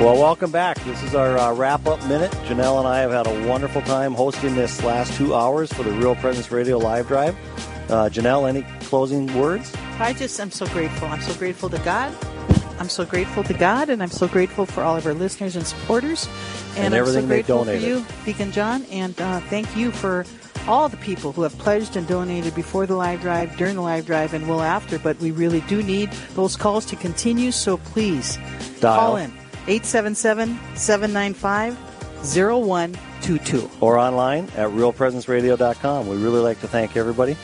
Well, welcome back. This is our uh, wrap up minute. Janelle and I have had a wonderful time hosting this last two hours for the Real Presence Radio live drive. Uh, Janelle, any closing words? I just am so grateful. I'm so grateful to God. I'm so grateful to God, and I'm so grateful for all of our listeners and supporters. And I'm everything so they grateful for donated. you, Deacon John, and uh, thank you for all the people who have pledged and donated before the live drive, during the live drive, and will after. But we really do need those calls to continue, so please Dial. call in 877 795 0122. Or online at realpresenceradio.com. We really like to thank everybody.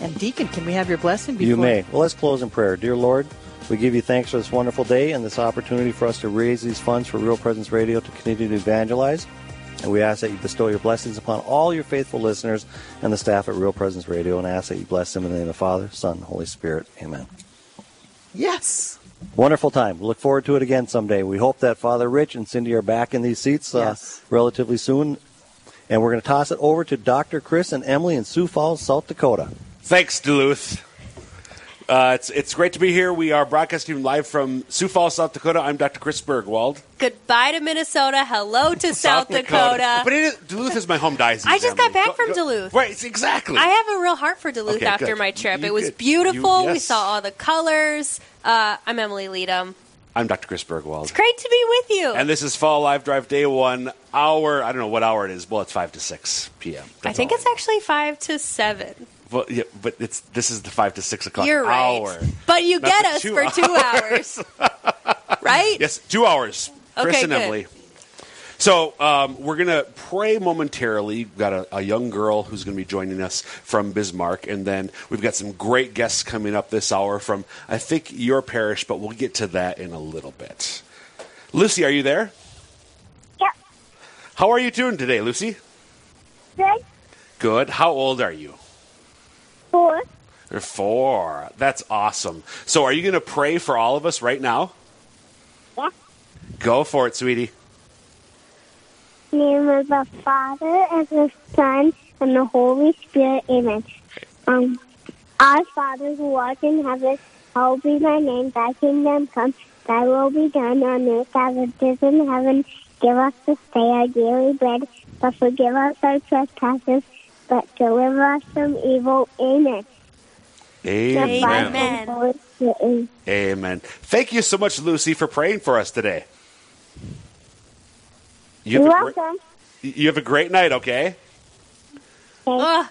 And Deacon, can we have your blessing before? You may. Well, let's close in prayer. Dear Lord, we give you thanks for this wonderful day and this opportunity for us to raise these funds for Real Presence Radio to continue to evangelize. And we ask that you bestow your blessings upon all your faithful listeners and the staff at Real Presence Radio, and ask that you bless them in the name of the Father, Son, and Holy Spirit. Amen. Yes. Wonderful time. We look forward to it again someday. We hope that Father Rich and Cindy are back in these seats uh, Yes. relatively soon. And we're going to toss it over to Dr. Chris and Emily in Sioux Falls, South Dakota. Thanks, Duluth. Uh, it's it's great to be here. We are broadcasting live from Sioux Falls, South Dakota. I'm Dr. Chris Burgwald. Goodbye to Minnesota. Hello to South, Dakota. But it is, Duluth is my home diocese. I just got back from go- Duluth. Right, exactly. I have a real heart for Duluth Okay, after good. my trip. You it was good. beautiful. You- We saw all the colors. Uh, I'm Emily Leadham. I'm Dr. Chris Burgwald. It's great to be with you. And this is Fall Live Drive Day One, hour, I don't know what hour it is. Well, it's 5 to 6 p.m. I think it's actually five to seven. Well, yeah, but it's this is the 5 to 6 o'clock You're right. hour. But you Not get us two for two hours. right? Yes, two hours. Chris Okay, and good. Emily. So um, we're going to pray momentarily. We've got a, a young girl who's going to be joining us from Bismarck, and then we've got some great guests coming up this hour from I think your parish, but we'll get to that in a little bit. Lucy, are you there? Yep. How are you doing today, Lucy? Good. Good. How old are you? Four. Four. That's awesome. So are you going to pray for all of us right now? Yeah. Go for it, sweetie. In the name of the Father and the Son and the Holy Spirit. Amen. Um, our Father who art in heaven, hallowed be thy name. Thy kingdom come. Thy will be done on earth as it is in heaven. Give us this day our daily bread, but forgive us our trespasses, but deliver us from evil. Amen. The Father Amen. and Holy Spirit. Amen. Thank you so much, Lucy, for praying for us today. You You're have, a great, welcome. you have a great night, okay? Ugh.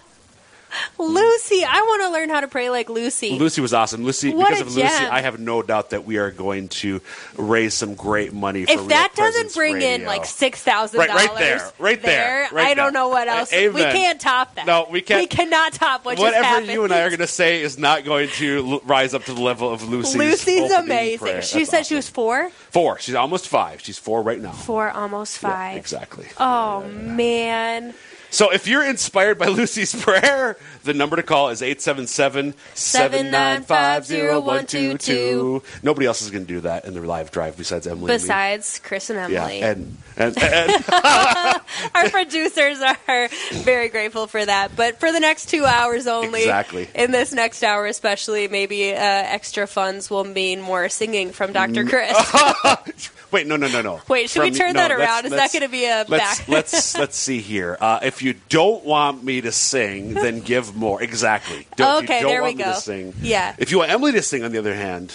Lucy, I want to learn how to pray like Lucy. Lucy was awesome. Lucy, What because of Lucy. I have no doubt that we are going to raise some great money for if that doesn't bring in like six thousand Right- dollars, right there, right there, right I don't now. know what else. A- We can't top that. No, we can't- We cannot top what just Whatever happened. you and I are going to say is not going to l- rise up to the level of Lucy's. Lucy's amazing. prayer. She That's said she was four, four. She's almost five. She's four right now. four, almost Yeah, five. exactly. Oh man. So if you're inspired by Lucy's prayer, the number to call is 877-795-0122. Nobody else is going to do that in the live drive besides Emily. Besides Chris and yeah, Emily, and and, and our producers are very grateful for that. But for the next two hours only, Exactly. In this next hour, especially, maybe uh, extra funds will mean more singing from Dr. Mm. Chris. wait, no, no, no, no. Wait, should we turn no, that around? Is that going to be a Let's back? let's let's see here. Uh, if you don't want me to sing, then give more. Exactly. Don't, Okay, you don't there we go. to sing. Yeah. If you want Emily to sing, on the other hand,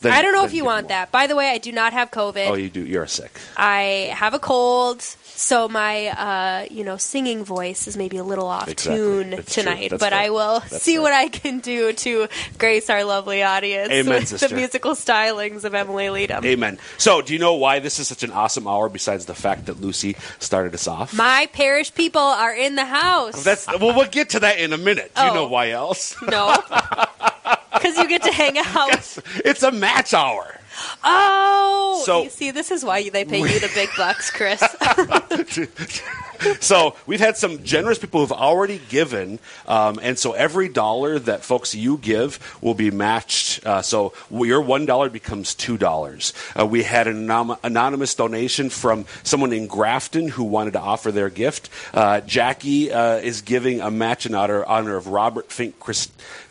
then I don't know if you want more. that. By the way, I do not have COVID. Oh, you do. You're sick. I have a cold, so my uh, you know singing voice is maybe a little off Exactly. tune That's tonight. But I will That's see fair. what I can do to grace our lovely audience Amen, with sister. the musical stylings of Emily Leadham. Amen. So, do you know why this is such an awesome hour? Besides the fact that Lucy started us off. My parish people are in the house. That's well. We'll get to that in a minute. Do you Oh. know why else? no. Because you get to hang out. It's a match hour. Oh, So- you see, this is why they pay you the big bucks, Chris. so we've had some generous people who've already given, um, and so every dollar that folks you give will be matched. Uh, so your one dollar becomes two dollars. Uh, we had an anom- anonymous donation from someone in Grafton who wanted to offer their gift. Uh, Jackie uh, is giving a match in honor, honor of Robert Fink. Chris,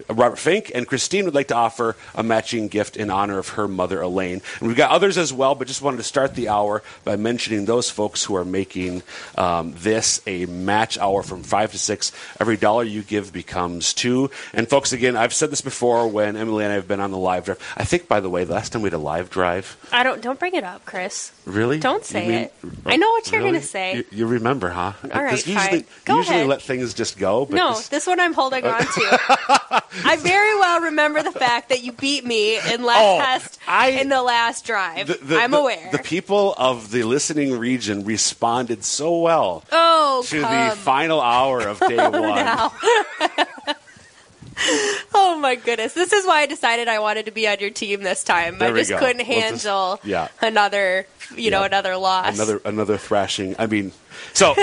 Robert Fink and Christine would like to offer a matching gift in honor of her mother Elaine. And we've got others as well, but just wanted to start the hour by mentioning those folks who are making um, this a match hour from five to six. Every dollar you give becomes two. And folks, again, I've said this before when Emily and I have been on the live drive. I think, by the way, the last time we had a live drive, I don't don't bring it up, Chris. really, Don't say mean- it. I know what you're Really? gonna say. You, you remember, huh? All right, usually, fine. Go usually ahead. let things just go. But No, this- this one I'm holding on to. I very well remember the fact that you beat me in last Oh, I- in the last drive. the, the- I'm the- aware. The people of the listening region responded so well oh, to come the final hour of day one. oh my goodness! This is why I decided I wanted to be on your team this time. There I just couldn't We'll just- handle yeah. another, you know, another loss. Another another thrashing. I mean, so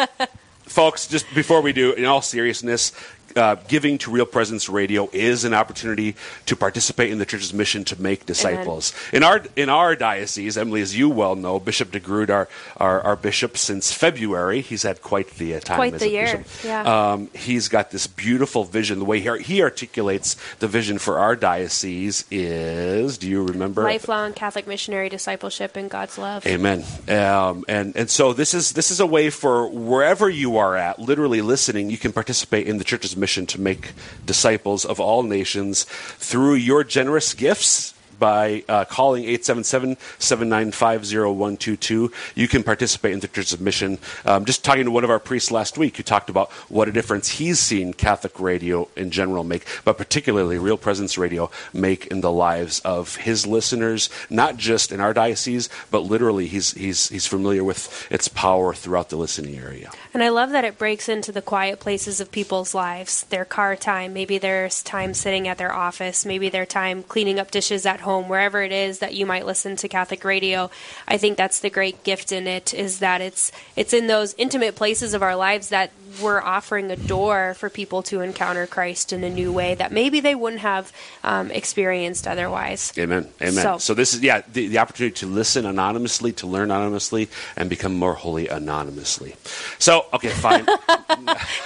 folks, just before we do, in all seriousness, uh, giving to Real Presence Radio is an opportunity to participate in the church's mission to make disciples. In our in our diocese, Emily, as you well know, Bishop DeGrood, our, our our bishop since February, he's had quite the uh, time Quite the year, bishop. yeah. Um, he's got this beautiful vision. The way he, he articulates the vision for our diocese is, do you remember? lifelong Catholic missionary discipleship in God's love. Amen. Um, and and so this is this is a way for wherever you are at, literally listening, you can participate in the church's mission to make disciples of all nations through your generous gifts. By uh, calling 877-795-0122, you can participate in the Church's mission. Um, just talking to one of our priests last week who talked about what a difference he's seen Catholic radio in general make, but particularly Real Presence Radio make in the lives of his listeners, not just in our diocese, but literally he's, he's, he's familiar with its power throughout the listening area. And I love that it breaks into the quiet places of people's lives, their car time, maybe there's time sitting at their office, maybe their time cleaning up dishes at home, wherever it is that you might listen to Catholic radio. I think that's the great gift in it is that it's it's in those intimate places of our lives that we're offering a door for people to encounter Christ in a new way that maybe they wouldn't have um, experienced otherwise. Amen. Amen. So- So, this is yeah the, the opportunity to listen anonymously, to learn anonymously, and become more holy anonymously. So okay, fine.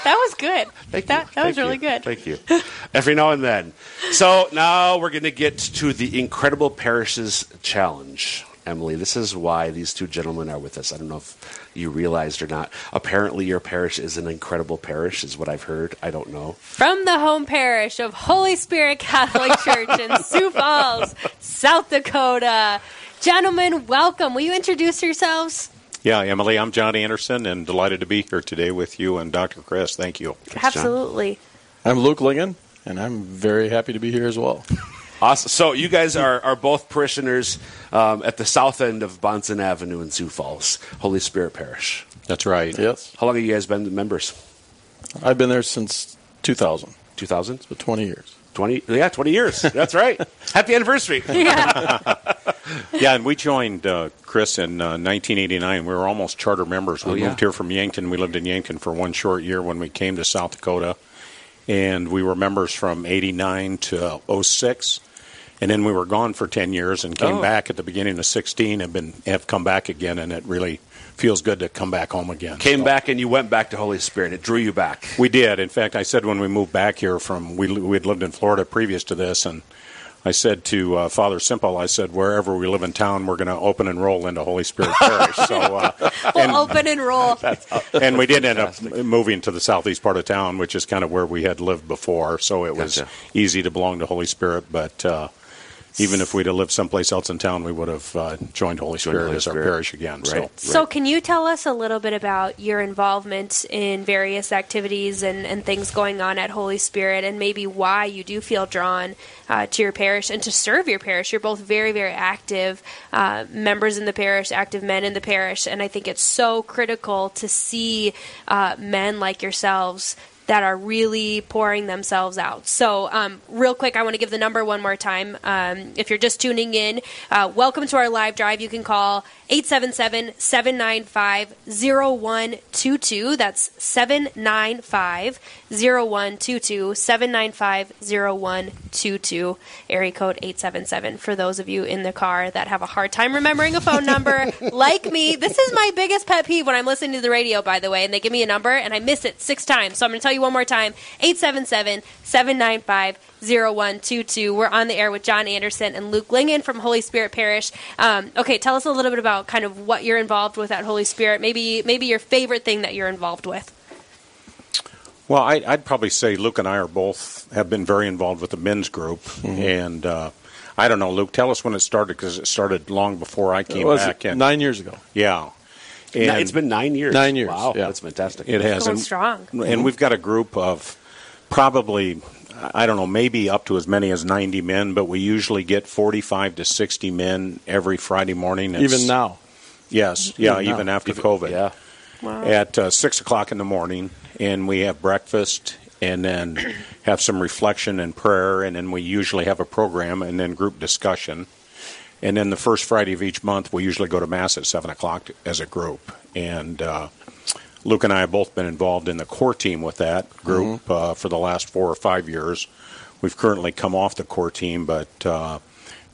That was good. Thank that you. that was Thank really good. Thank you. Every now and then. So now we're going to get to the Incredible Parishes Challenge. Emily, this is why these two gentlemen are with us. I don't know if you realized or not. Apparently, your parish is an incredible parish, is what I've heard. I don't know. From the home parish of Holy Spirit Catholic Church in Sioux Falls, South Dakota. Gentlemen, welcome. Will you introduce yourselves? Yeah, Emily, I'm John Anderson and delighted to be here today with you and Dr. Chris. Thank you. Absolutely. I'm Luke Ligon, and I'm very happy to be here as well. Awesome. So you guys are, are both parishioners um, at the south end of Bonson Avenue in Sioux Falls, Holy Spirit Parish. That's right. Yes, How long have you guys been members? I've been there since 2000, 2000? so 20 years. 20? Yeah, 20 years. That's right. Happy anniversary. Yeah, yeah and we joined uh, Chris in uh, 1989. We were almost charter members. We Oh, yeah. moved here from Yankton. We lived in Yankton for one short year when we came to South Dakota. And we were members from 89 to 06. And then we were gone for 10 years and came Oh. back at the beginning of 16 and been have come back again. And it really feels good to come back home again. Came So- back and you went back to Holy Spirit. It drew you back. We did. In fact, I said when we moved back here from we we had lived in Florida previous to this, and I said to uh, Father Simple, I said wherever we live in town, we're going to open and roll into Holy Spirit Parish. So, uh, We'll and, open and roll. and we did end up moving to the southeast part of town, which is kind of where we had lived before. So it was Gotcha. easy to belong to Holy Spirit, but. Uh, even if we'd have lived someplace else in town, we would have uh, joined Holy Spirit Holy as Spirit. our parish again. So. Right. So, can you tell us a little bit about your involvement in various activities and, and things going on at Holy Spirit, and maybe why you do feel drawn uh, to your parish and to serve your parish? You're both very, very active uh, members in the parish, active men in the parish, and I think it's so critical to see uh, men like yourselves that are really pouring themselves out. So, um, real quick, I want to give the number one more time. Um, if you're just tuning in, uh, welcome to our live drive. You can call 877 795 0122. That's 795 0122. 795 0122. Area code 877. For those of you in the car that have a hard time remembering a phone number, like me, this is my biggest pet peeve when I'm listening to the radio, by the way, and they give me a number and I miss it six times. So I'm going to tell you one more time 877 795 0122. We're on the air with John Anderson and Luke Lingen from Holy Spirit Parish. Um, okay, tell us a little bit about kind of what you're involved with at Holy Spirit. Maybe maybe your favorite thing that you're involved with. Well, I, I'd probably say Luke and I are both have been very involved with the men's group, Mm-hmm. and uh, I don't know, Luke. Tell us when it started because it started long before I came was back. and, nine years ago. yeah, and it's been nine years. Nine years, Wow, yeah. that's fantastic. It has Going and, strong. and we've got a group of probably I don't know, maybe up to as many as ninety men, but we usually get forty-five to sixty men every Friday morning. It's- Even now. yes, yeah, Even even after Even- COVID. yeah. At uh, six o'clock in the morning, and we have breakfast, and then have some reflection and prayer, and then we usually have a program, and then group discussion, and then the first Friday of each month, we usually go to mass at seven o'clock as a group, and. Uh, Luke and I have both been involved in the core team with that group uh, for the last four or five years. We've currently come off the core team, but uh,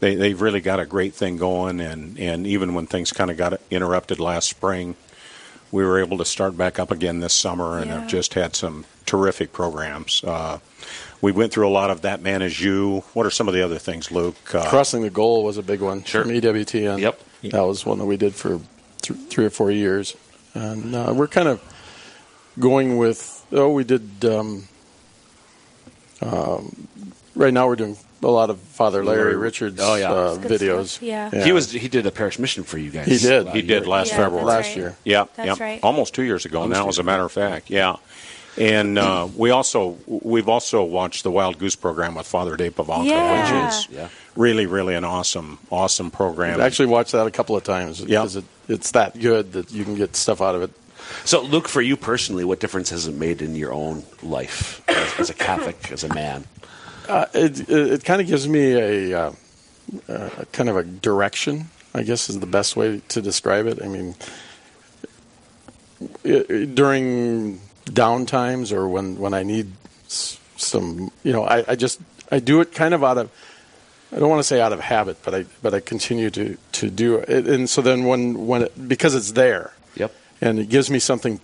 they, they've really got a great thing going. And, and even when things kind of got interrupted last spring, we were able to start back up again this summer and Yeah. have just had some terrific programs. Uh, we went through a lot of That Man Is You. What are some of the other things, Luke? Uh, Crossing the goal was a big one Sure. from EWTN. Yep. That was one that we did for th- three or four years. And uh, we're kind of going with, oh, we did, um, um, right now we're doing a lot of Father Larry Larry- Richards Oh, yeah. uh, videos. stuff, yeah. He was he did a parish mission for you guys. He did. He did last Yeah, February. Last right. year. Yeah, That's yeah. right. Almost two years ago Almost now, as a matter of fact. Yeah, and uh, we also we've also watched the Wild Goose program with Father Dave Pivonka, Yeah. which is Yeah. really really an awesome awesome program. I've actually watched that a couple of times Yeah. because it, it's that good that you can get stuff out of it. So, Luke, for you personally, what difference has it made in your own life as, as a Catholic, as a man? Uh, it it, it kind of gives me a, uh, uh, kind of a direction. I guess is the best way to describe it. I mean, i i- during down times or when when I need s- some, you know, I, I just I do it kind of out of. I don't want to say out of habit, but I but I continue to to do it, and so then when when it, because it's there, Yep. and it gives me something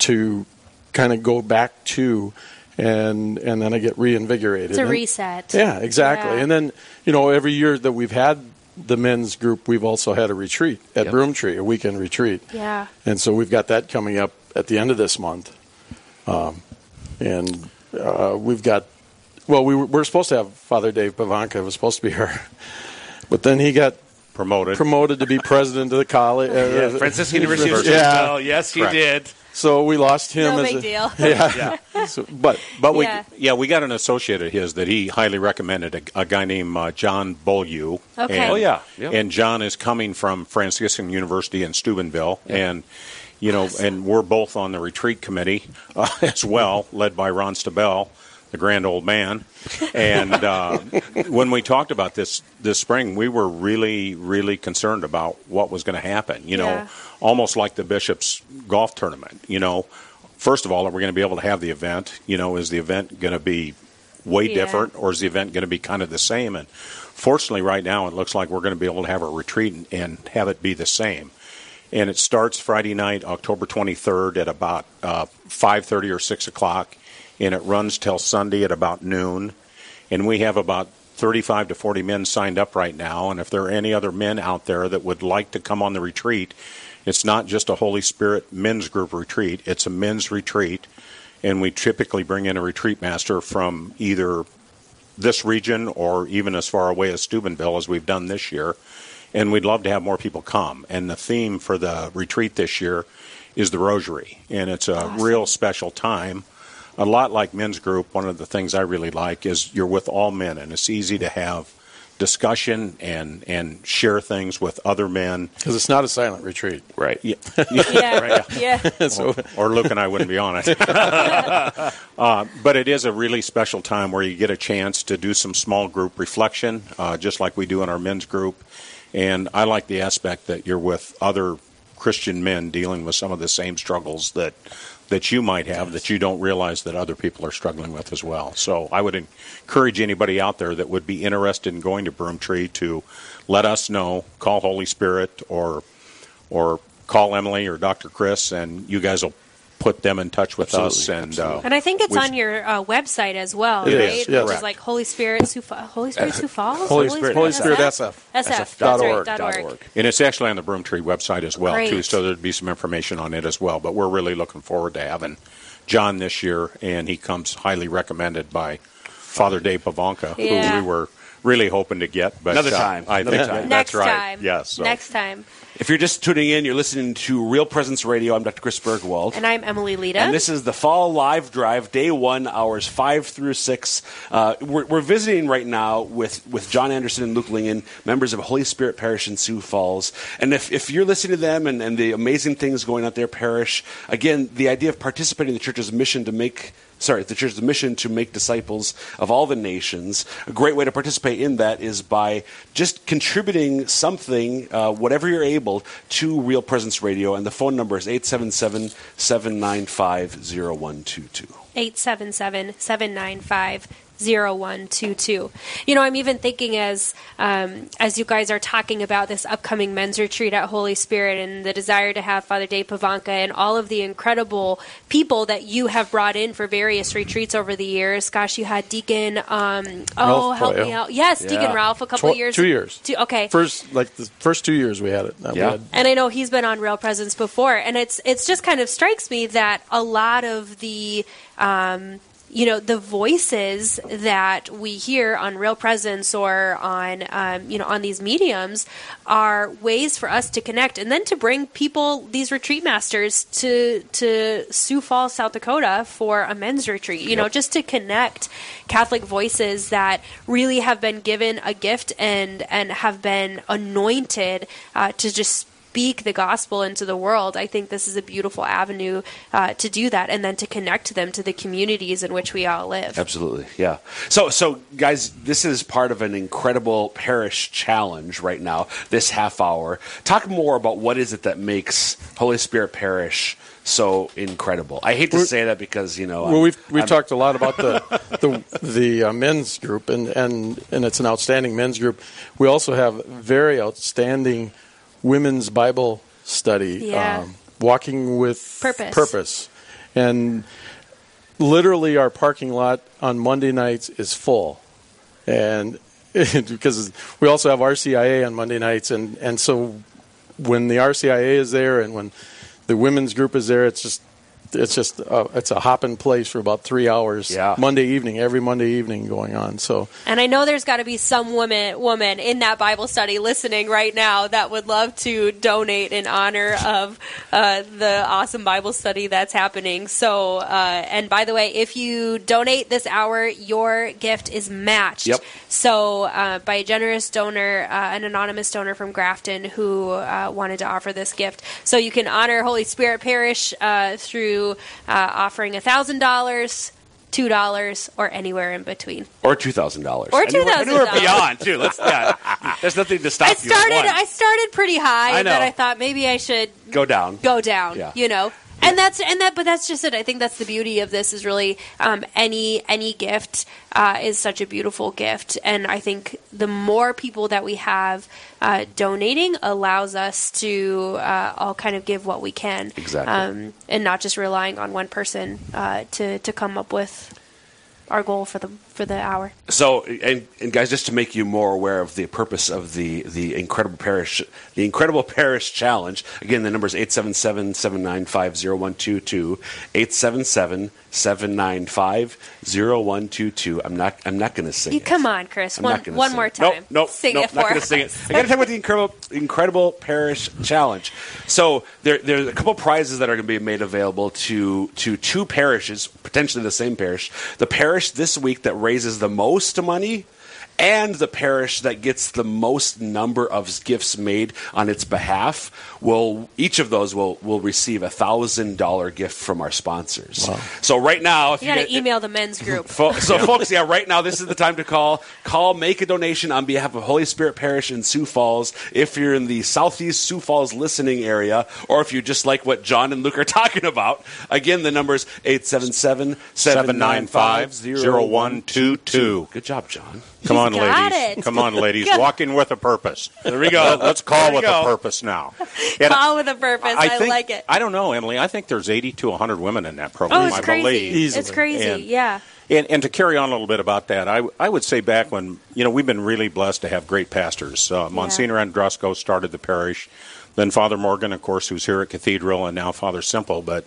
to kind of go back to and and then I get reinvigorated. It's a And- reset. Yeah, exactly. Yeah. And then, you know, every year that we've had the men's group, we've also had a retreat at Yep. Broomtree, a weekend retreat. Yeah. And so we've got that coming up at the end of this month. Um, and uh, we've got, well, we were, we're supposed to have Father Dave Pivonka was supposed to be here, but then he got promoted. promoted to be president of the college. Uh, Franciscan University of Yeah. Chicago. Yes, he Correct. did. So we lost him No as big a, deal. Yeah. So, but But we, Yeah. yeah. we got an associate of his that he highly recommended, a, a guy named uh, John Beaulieu. Okay. And, Oh, yeah. Yep. And John is coming from Franciscan University in Steubenville, and you know, and we're both on the retreat committee uh, as well, led by Ron Stabell, the grand old man. And uh, when we talked about this this spring, we were really, really concerned about what was going to happen. You know, Yeah. almost like the Bishops golf tournament. You know, first of all, are we going to be able to have the event? You know, is the event going to be way Yeah. different, or is the event going to be kind of the same? And fortunately, right now, it looks like we're going to be able to have a retreat and, and have it be the same. And it starts Friday night, October 23rd, at about uh, 5:30 or 6 o'clock, and it runs till Sunday at about noon. And we have about 35 to 40 men signed up right now. And if there are any other men out there that would like to come on the retreat, it's not just a Holy Spirit men's group retreat, it's a men's retreat. And we typically bring in a retreat master from either this region or even as far away as Steubenville as we've done this year. And we'd love to have more people come. And the theme for the retreat this year is the Rosary. And it's a real special time. A lot like men's group, one of the things I really like is you're with all men, and it's easy to have discussion and and share things with other men. Because it's not a silent retreat. Right. Yeah. Yeah, yeah. so, or Luke and I wouldn't be on it. uh, but it is a really special time where you get a chance to do some small group reflection, uh, just like we do in our men's group. And I like the aspect that you're with other Christian men dealing with some of the same struggles that that you might have that you don't realize that other people are struggling with as well. So I would encourage anybody out there that would be interested in going to Broomtree to let us know, call Holy Spirit or or call Emily or Dr. Chris, and you guys will put them in touch with us. And uh, And I think it's on your uh, website as well, It right? is, yes. Which is like Holy Spirit, Sioux Fa- Holy Spirit, Sioux Falls, Holy Spirit- Holy Spirit SF. SF. That's dot right. org, Dot dot org. org. And it's actually on the Broomtree website as well, too, so there'd be some information on it as well. But we're really looking forward to having John this year, and he comes highly recommended by Father Dave Pivonka, Yeah. who we were really hoping to get. But Another uh, time. I Another think time. that- Next right. time. Yes. so- Next time. If you're just tuning in, you're listening to Real Presence Radio. I'm Dr. Chris Burgwald. And I'm Emily Lita. And this is the Fall Live Drive, day one, hours five through six. Uh, we're, we're visiting right now with, with John Anderson and Luke Lingen, members of Holy Spirit Parish in Sioux Falls. And if, if you're listening to them and, and the amazing things going on at their parish, again, the idea of participating in the church's mission to make sorry, the church's mission to make disciples of all the nations. A great way to participate in that is by just contributing something, uh, whatever you're able, to Real Presence Radio. And the phone number is 877 795 0122. 877-795-0122. You know, I'm even thinking as um, as you guys are talking about this upcoming men's retreat at Holy Spirit and the desire to have Father Dave Pivonka and all of the incredible people that you have brought in for various retreats over the years. Gosh, you had Deacon. Um, oh, Ralph help me out. Yes, Yeah. Deacon Ralph. A couple Tw- years. two years. Two, okay. first, like the first two years we had it. Uh, Yeah. had- And I know he's been on Real Presence before, and it's it's just kind of strikes me that a lot of the um, you know the voices that we hear on Real Presence or on um, you know on these mediums are ways for us to connect, and then to bring people these retreat masters to to Sioux Falls, South Dakota for a men's retreat. You know, just to connect Catholic voices that really have been given a gift and and have been anointed uh, to just speak the gospel into the world. I think this is a beautiful avenue uh, to do that, and then to connect them to the communities in which we all live. Absolutely, yeah. So, so guys, this is part of an incredible parish challenge right now. This half hour. Talk more about what is it that makes Holy Spirit Parish so incredible. I hate to We're- say that because you know. Well, I'm- we've we've I'm- talked a lot about the the, the uh, men's group, and, and and it's an outstanding men's group. We also have very outstanding women's Bible study, Yeah. um, walking with Purpose. purpose, and literally our parking lot on Monday nights is full, and because we also have RCIA on Monday nights, and and so when the RCIA is there and when the women's group is there, it's just it's just uh, it's a hopping place for about three hours Yeah. Monday evening, every Monday evening going on. So And I know there's got to be some woman woman in that Bible study listening right now that would love to donate in honor of uh, the awesome Bible study that's happening. So, uh, and by the way, if you donate this hour, your gift is matched. Yep. So, uh, by a generous donor, uh, an anonymous donor from Grafton who uh, wanted to offer this gift. So you can honor Holy Spirit Parish uh, through uh, offering a thousand dollars. Two dollars or anywhere in between. or two thousand dollars, Or $2,000. beyond too. Let's yeah. There's nothing to stop I started. I started pretty high, I and then. I thought maybe I should go down. go down. Yeah. You know, and that's and that. But that's just it. I think that's the beauty of this. Is really um, any any gift uh, is such a beautiful gift, and I think the more people that we have uh, donating allows us to uh, all kind of give what we can, Exactly. um, and not just relying on one person uh, to to come up with our goal for the for the hour. So, and, and guys, just to make you more aware of the purpose of the, the incredible parish, the incredible parish challenge. Again, the number is 877-795-0122, 877-795-0122. I'm not, I'm not going to sing You, it. come on, Chris. I'm one one more it. time. Nope, nope, sing nope, it not for gonna us. sing it. I got to talk about the incredible, incredible parish challenge. So there, there's a couple prizes that are going to be made available to to two parishes, potentially the same parish. The parish this week that raises the most money. And the parish that gets the most number of gifts made on its behalf will each of those will will receive a thousand dollar gift from our sponsors. So right now, if You you, got to get- email the men's group. Fo- so, folks, yeah, right now this is the time to call. Call, make a donation on behalf of Holy Spirit Parish in Sioux Falls. If you're in the southeast Sioux Falls listening area, or if you just like what John and Luke are talking about, again, the number is 877 795 0122. Good job, John. Come on, ladies. it. Come on, ladies. Walking with a purpose. There we go. Let's call with go. a purpose now. And Call with a purpose. I, think- like it. I don't know, Emily. I think there's 80 to 100 women in that program. oh, it's I crazy. believe. It's crazy. And- yeah. And, and to carry on a little bit about that, I, I would say back when, you know, we've been really blessed to have great pastors. Uh, Monsignor Andrusco started the parish, then Father Morgan, of course, who's here at Cathedral, and now Father Simple. But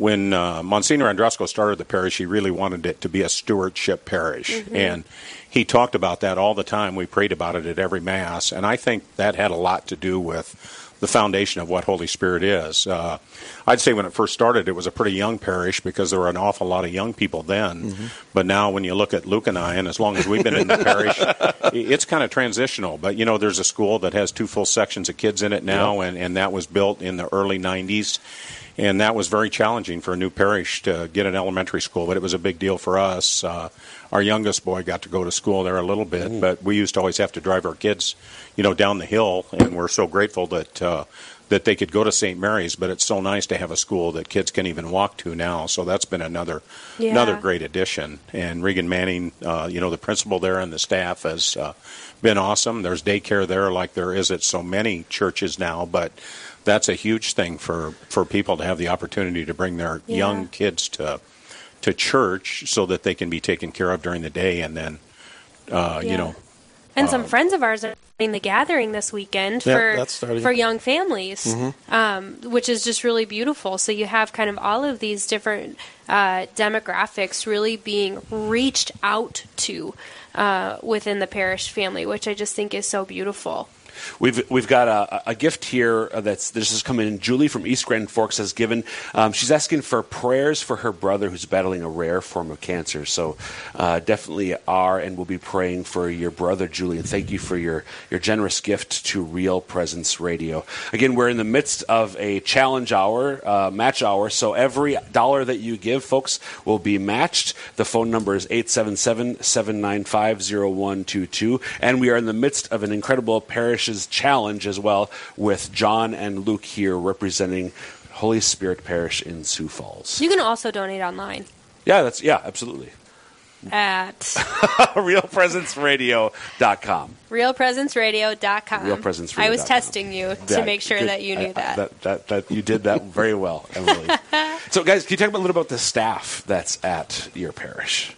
when uh, Monsignor Andrusco started the parish, he really wanted it to be a stewardship parish. And he talked about that all the time. We prayed about it at every Mass. And I think that had a lot to do with the foundation of what Holy Spirit is. Uh, I'd say when it first started, it was a pretty young parish because there were an awful lot of young people then. But now, when you look at Luke and I, and as long as we've been in the parish, it's kind of transitional. But you know, there's a school that has two full sections of kids in it now, and, and that was built in the early 90s. And that was very challenging for a new parish to get an elementary school, but it was a big deal for us. Uh, our youngest boy got to go to school there a little bit, but we used to always have to drive our kids, you know, down the hill, and we're so grateful that uh, that they could go to St. Mary's. But it's so nice to have a school that kids can even walk to now. So that's been another Yeah. another great addition. And Regan Manning, uh, you know, the principal there and the staff has uh, been awesome. There's daycare there, like there is at so many churches now, but. That's a huge thing for, for people to have the opportunity to bring their Yeah. young kids to to church so that they can be taken care of during the day and then uh, Yeah. you know And some friends of ours are doing the gathering this weekend Yeah, for for young families, um, which is just really beautiful. So you have kind of all of these different uh, demographics really being reached out to uh, within the parish family, which I just think is so beautiful. We've we've got a, a gift here that's this has come in. Julie from East Grand Forks has given. Um, she's asking for prayers for her brother who's battling a rare form of cancer. So uh, definitely are and will be praying for your brother Julie. And thank you for your your generous gift to Real Presence Radio. Again, we're in the midst of a challenge hour, uh, match hour. So every dollar that you give, folks, will be matched. The phone number is 877-795-0122. And we are in the midst of an incredible challenge as well with John and Luke here representing Holy Spirit Parish in Sioux Falls. You can also donate online Yeah, that's yeah, absolutely. at RealPresenceRadio.com. realpresenceradio.com. Realpresenceradio.com. I was testing you to make sure good. that you knew I- I- that. that, that. That you did that very well, Emily. so, guys, can you talk a little about the staff that's at your parish?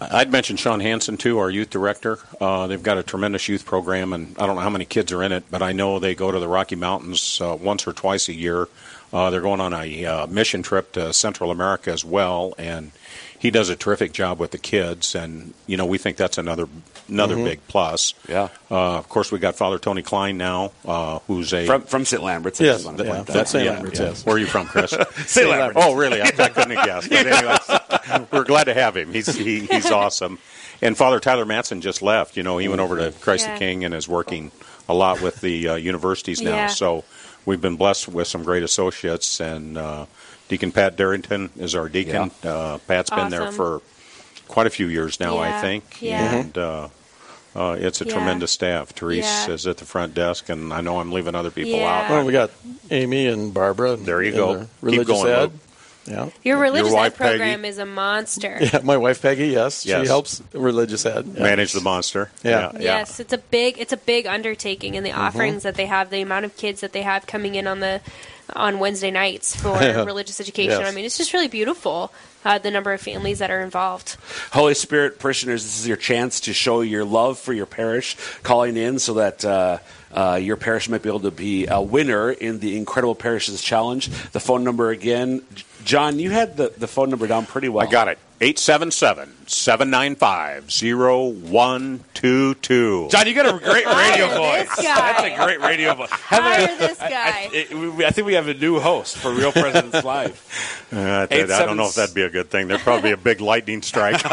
I'd mention Sean Hansen too, our youth director. Uh, they've got a tremendous youth program, and I don't know how many kids are in it, but I know they go to the Rocky Mountains uh, once or twice a year. Uh, they're going on a uh, mission trip to Central America as well, and he does a terrific job with the kids. And you know, we think that's another another big plus. Yeah. Uh, of course, we got Father Tony Klein now, uh, who's a From from St. Lambert's. Yes, just yeah, point from. St. yeah, Lambert's, yeah. yes. Where are you from, Chris? St. Lambert's. Oh, really? I, I couldn't have guessed. But anyway, we're glad to have him. He's he, he's awesome. And Father Tyler Matson just left. You know, he went over to Christ Yeah. the King and is working a lot with the uh, universities now. Yeah. So we've been blessed with some great associates. And uh, Deacon Pat Darrington is our deacon. Uh, Pat's been there for quite a few years now, I think. Yeah. And uh, uh, it's a Yeah. tremendous staff. Therese Yeah. is at the front desk, and I know I'm leaving other people Yeah. out. Well, we got Amy and Barbara. There you go. Keep going, ed. Luke. Yeah. Your religious wife, ed program Peggy. is a monster. Yeah, my wife Peggy, yes, Yes. she helps religious ed. Yeah. Manage the monster. Yeah. Yes, it's a big it's a big undertaking, and the Mm-hmm. offerings that they have, the amount of kids that they have coming in on the on Wednesday nights for religious education. Yes. I mean, it's just really beautiful. Uh, the number of families that are involved. Holy Spirit parishioners, this is your chance to show your love for your parish, calling in so that uh, uh, your parish might be able to be a winner in the Incredible Parishes Challenge. The phone number again, J- John, you had the, the phone number down pretty well. I got it. 877-795-0122. John, you got a great radio Hire voice. this guy. That's a great radio voice. Have a- Hire this guy. I, it- we- I think we have a new host for Real Presence Live. Uh, I, I don't know if that'd be a good thing. There'd probably be a big lightning strike.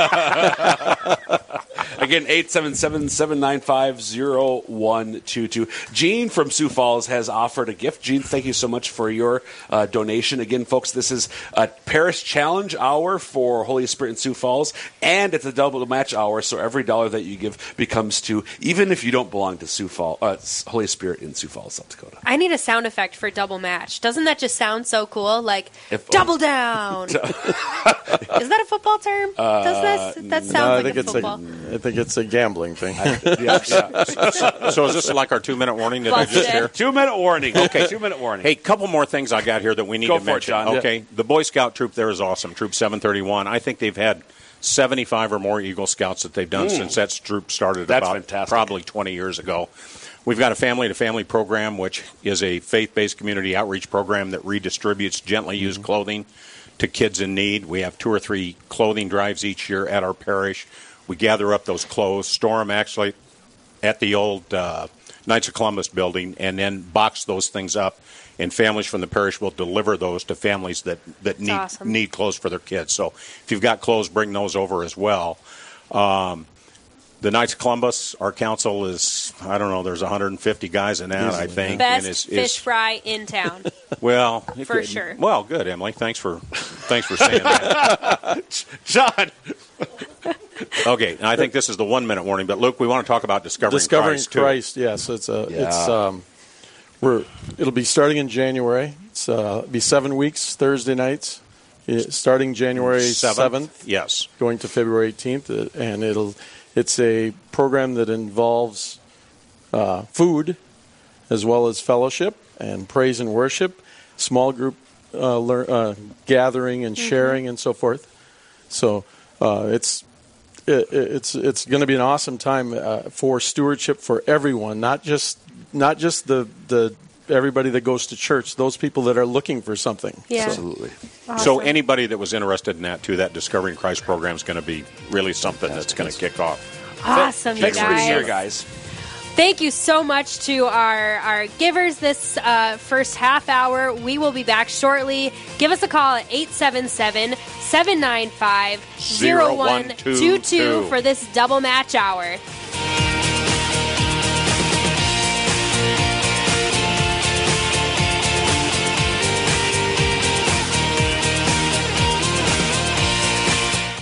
Again, 877-795-0122. Gene from Sioux Falls has offered a gift. Gene, thank you so much for your uh, donation. Again, folks, this is a Parish Challenge Hour for Holy Spirit in Sioux Falls, and it's a double match hour, so every dollar that you give becomes two, even if you don't belong to Sioux Falls, uh, Holy Spirit in Sioux Falls, South Dakota. I need a sound effect for double match. Doesn't that just sound so cool? Like If- double down. Is that a football term? Does this? That sounds No, I like a football. a I think it's a gambling thing. Yeah, yeah. So is this like our two minute warning that I just hear? Two minute warning. Okay, two minute warning. Hey, couple more things I got here that we need Go to for it, mention. John. Okay, the Boy Scout troop there is awesome. Troop 731. I think they've had 75 or more Eagle Scouts that they've done since that troop started. That's about fantastic. probably 20 years ago. We've got a family to family program, which is a faith based community outreach program that redistributes gently used Mm-hmm. clothing to kids in need. We have two or three clothing drives each year at our parish. We gather up those clothes, store them actually at the old uh, Knights of Columbus building, and then box those things up. And families from the parish will deliver those to families that, that need awesome. need clothes for their kids. So if you've got clothes, bring those over as well. Um, the Knights of Columbus, our council is I don't know. There's 150 guys in that, I think. Best and is, fish is, fry in town. well, For could- sure. Well, good, Emily. Thanks for thanks for saying that. John. Okay, and I think this is the one minute warning. But Luke, we want to talk about discovering, Discovering Christ. Christ, yes, it's a it's um, we're it'll be starting in January. It's uh, it'll be seven weeks, Thursday nights, starting January seventh, Yes. going to February eighteenth, uh, and it'll it's a program that involves uh, food as well as fellowship and praise and worship, small group uh, lear- uh, gathering and sharing and so forth. So uh, it's it, it's it's going to be an awesome time uh, for stewardship for everyone, not just not just the the everybody that goes to church, those people that are looking for something. Yeah. Absolutely. So anybody that was interested in that too, that Discovering Christ program is going to be really something that's going to kick off. Awesome, you Thanks for being here, guys. Thank you so much to our, our givers this uh, first half hour. We will be back shortly. Give us a call at 877 795 0122 0122 for this double match hour.